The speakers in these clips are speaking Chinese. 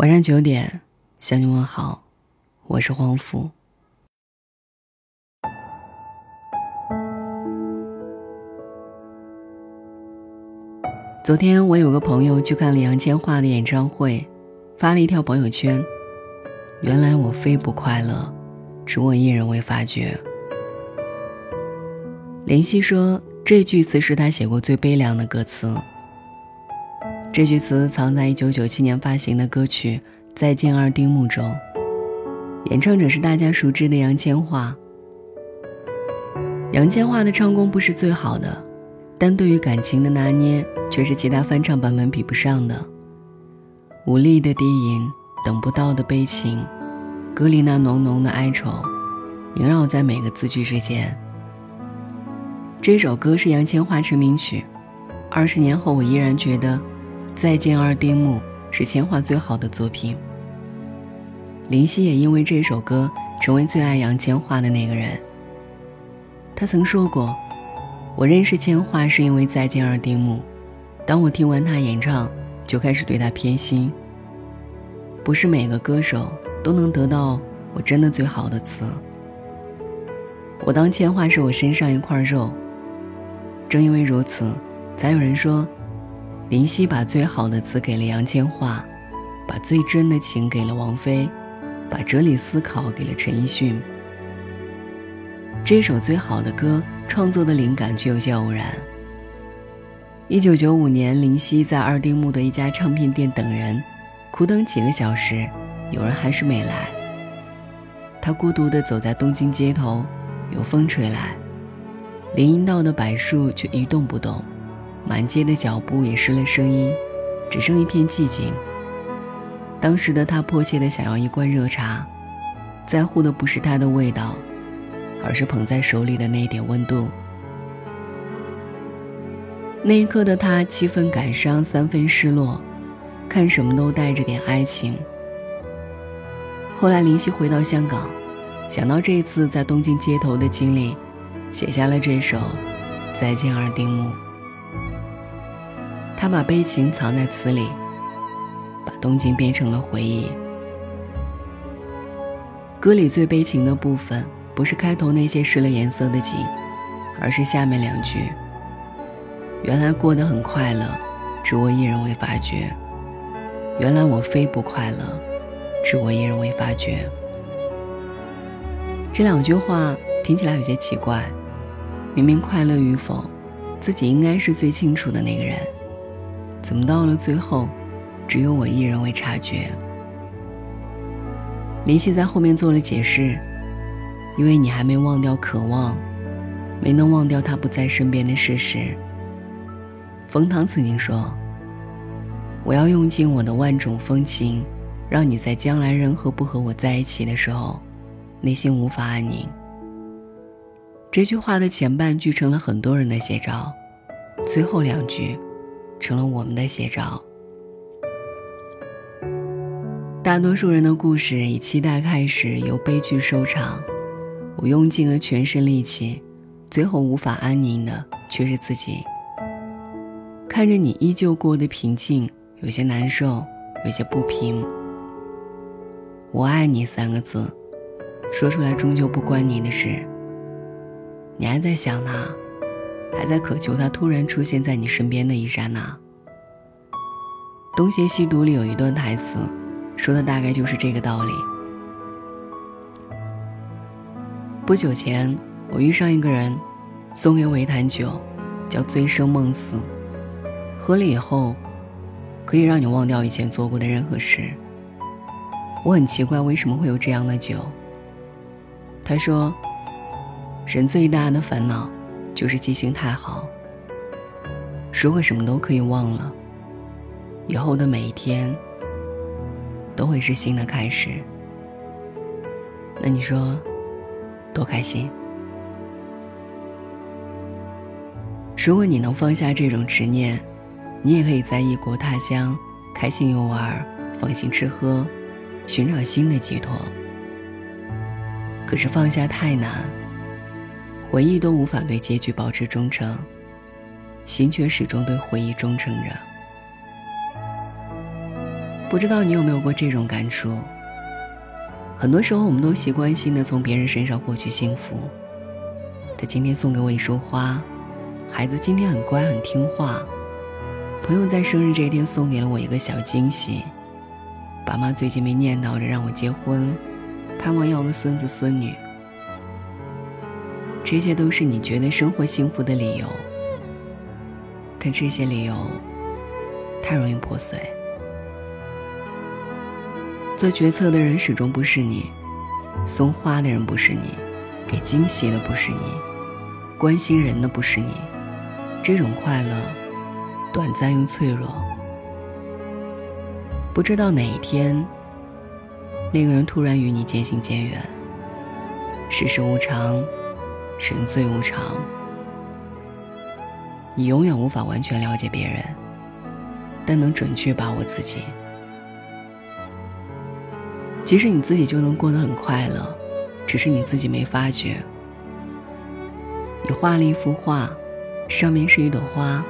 晚上九点，向你问好，我是黄福。昨天我有个朋友去看了杨千嬅的演唱会，发了一条朋友圈：“原来我非不快乐，只我一人未发觉。”林夕说，这句词是他写过最悲凉的歌词。这句词藏在1997年发行的歌曲《再见二丁目》中，演唱者是大家熟知的杨千嬅。杨千嬅的唱功不是最好的，但对于感情的拿捏却是其他翻唱版本比不上的。无力的低吟，等不到的悲情，歌里那浓浓的哀愁，萦绕在每个字句之间。这首歌是杨千嬅成名曲，二十年后我依然觉得。再见二丁目是千嬅最好的作品。林夕也因为这首歌成为最爱杨千嬅的那个人。他曾说过：“我认识千嬅是因为再见二丁目，当我听完她演唱，就开始对她偏心。不是每个歌手都能得到我真的最好的词。我当千嬅是我身上一块肉。正因为如此，才有人说。”林夕把最好的词给了杨千嬅，把最真的情给了王菲，把哲理思考给了陈奕迅。这首最好的歌创作的灵感却有些偶然。一九九五年，林夕在二丁目的一家唱片店等人，苦等几个小时，有人还是没来。他孤独地走在东京街头，有风吹来，林荫道的柏树却一动不动。满街的脚步也失了声音，只剩一片寂静。当时的他迫切地想要一罐热茶，在乎的不是它的味道，而是捧在手里的那一点温度。那一刻的他，七分感伤，三分失落，看什么都带着点爱情。后来林夕回到香港，想到这次在东京街头的经历，写下了这首《再见二丁目》。他把悲情藏在词里，把东京变成了回忆。歌里最悲情的部分，不是开头那些失了颜色的景，而是下面两句：“原来过得很快乐，只我一人未发觉。原来我非不快乐，只我一人未发觉。”这两句话听起来有些奇怪，明明快乐与否，自己应该是最清楚的那个人。怎么到了最后，只有我一人未察觉？林夕在后面做了解释，因为你还没忘掉渴望，没能忘掉他不在身边的事实。冯唐曾经说：“我要用尽我的万种风情，让你在将来任何不和我在一起的时候，内心无法安宁。”这句话的前半句成了很多人的写照，最后两句。成了我们的写照。大多数人的故事以期待开始，由悲剧收场。我用尽了全身力气，最后无法安宁的却是自己。看着你依旧过得平静，有些难受，有些不平。我爱你三个字，说出来终究不关你的事。你还在想他？还在渴求他突然出现在你身边的一刹那。《东邪西毒》里有一段台词，说的大概就是这个道理。不久前，我遇上一个人，送给我一坛酒，叫“醉生梦死”，喝了以后，可以让你忘掉以前做过的任何事。我很奇怪为什么会有这样的酒。他说，人最大的烦恼。就是记性太好。如果什么都可以忘了，以后的每一天都会是新的开始。那你说，多开心？如果你能放下这种执念，你也可以在异国他乡开心游玩，放心吃喝，寻找新的寄托。可是放下太难。回忆都无法对结局保持忠诚，心却始终对回忆忠诚着。不知道你有没有过这种感触？很多时候，我们都习惯性的从别人身上获取幸福。他今天送给我一束花，孩子今天很乖很听话，朋友在生日这一天送给了我一个小惊喜，爸妈最近没念叨着让我结婚，盼望要个孙子孙女。这些都是你觉得生活幸福的理由，但这些理由太容易破碎。做决策的人始终不是你，送花的人不是你，给惊喜的不是你，关心人的不是你。这种快乐，短暂又脆弱。不知道哪一天，那个人突然与你渐行渐远。世事无常，人最无常。你永远无法完全了解别人，但能准确把握自己。其实你自己就能过得很快乐，只是你自己没发觉。你画了一幅画，上面是一朵花。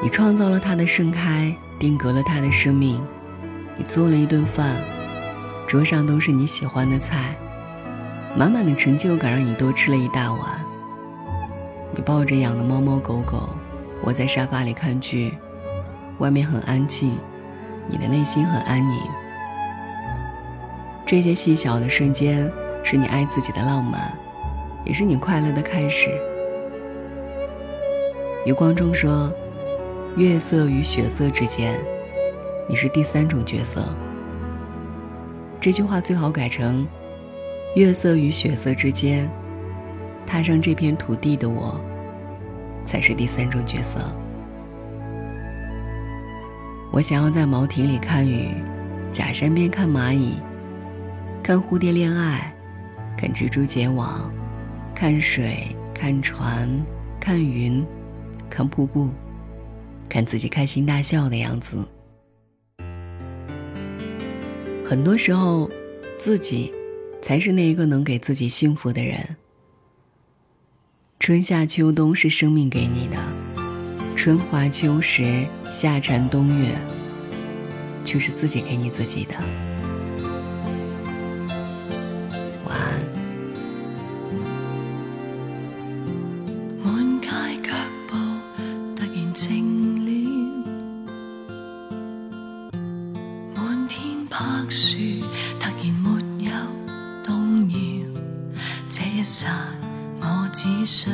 你创造了它的盛开，定格了它的生命。你做了一顿饭，桌上都是你喜欢的菜，满满的成就感让你多吃了一大碗。你抱着养的猫猫狗狗，窝在沙发里看剧，外面很安静，你的内心很安宁。这些细小的瞬间，是你爱自己的浪漫，也是你快乐的开始。余光中说：“月色与血色之间，你是第三种角色。”这句话最好改成：“月色与血色之间，踏上这片土地的我，才是第三种角色。”我想要在茅亭里看雨，假山边看蚂蚁。看蝴蝶恋爱，看蜘蛛结网，看水，看船，看云，看瀑布，看自己开心大笑的样子。很多时候，自己才是那一个能给自己幸福的人。春夏秋冬是生命给你的，春华秋实，夏蝉冬月，却是自己给你自己的。需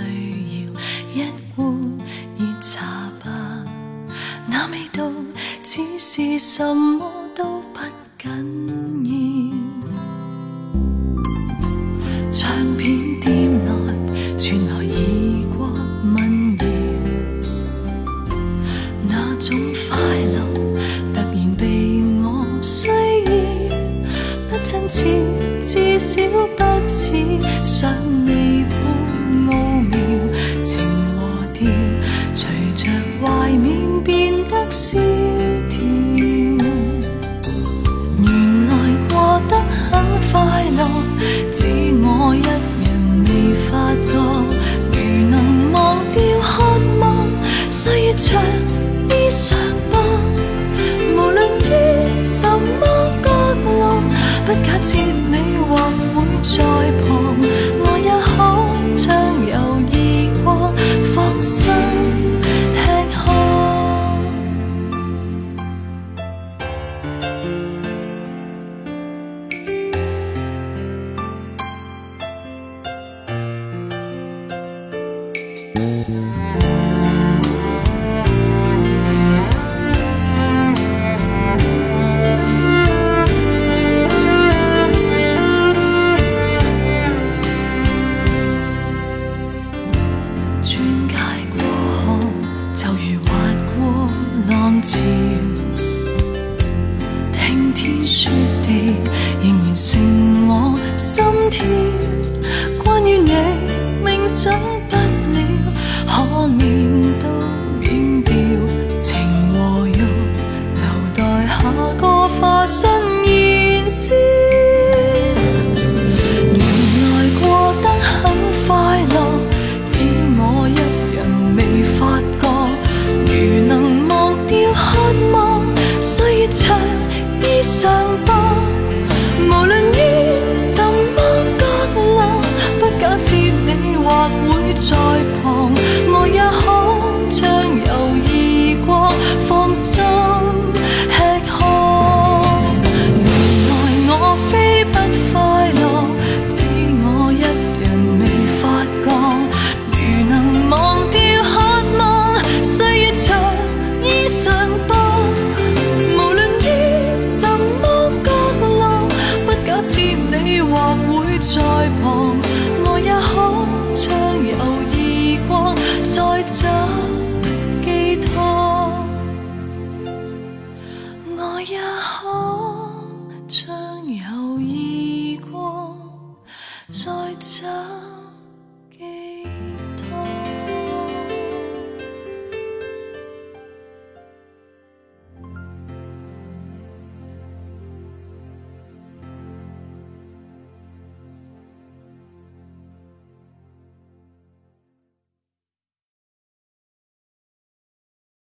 要一锅热茶吧，那味道似是什么？转介过好，就如滑过浪潮，听天说地，仍然剩我心跳。旁，我也可畅游异国，再找寄托。我也可畅游异国，再找。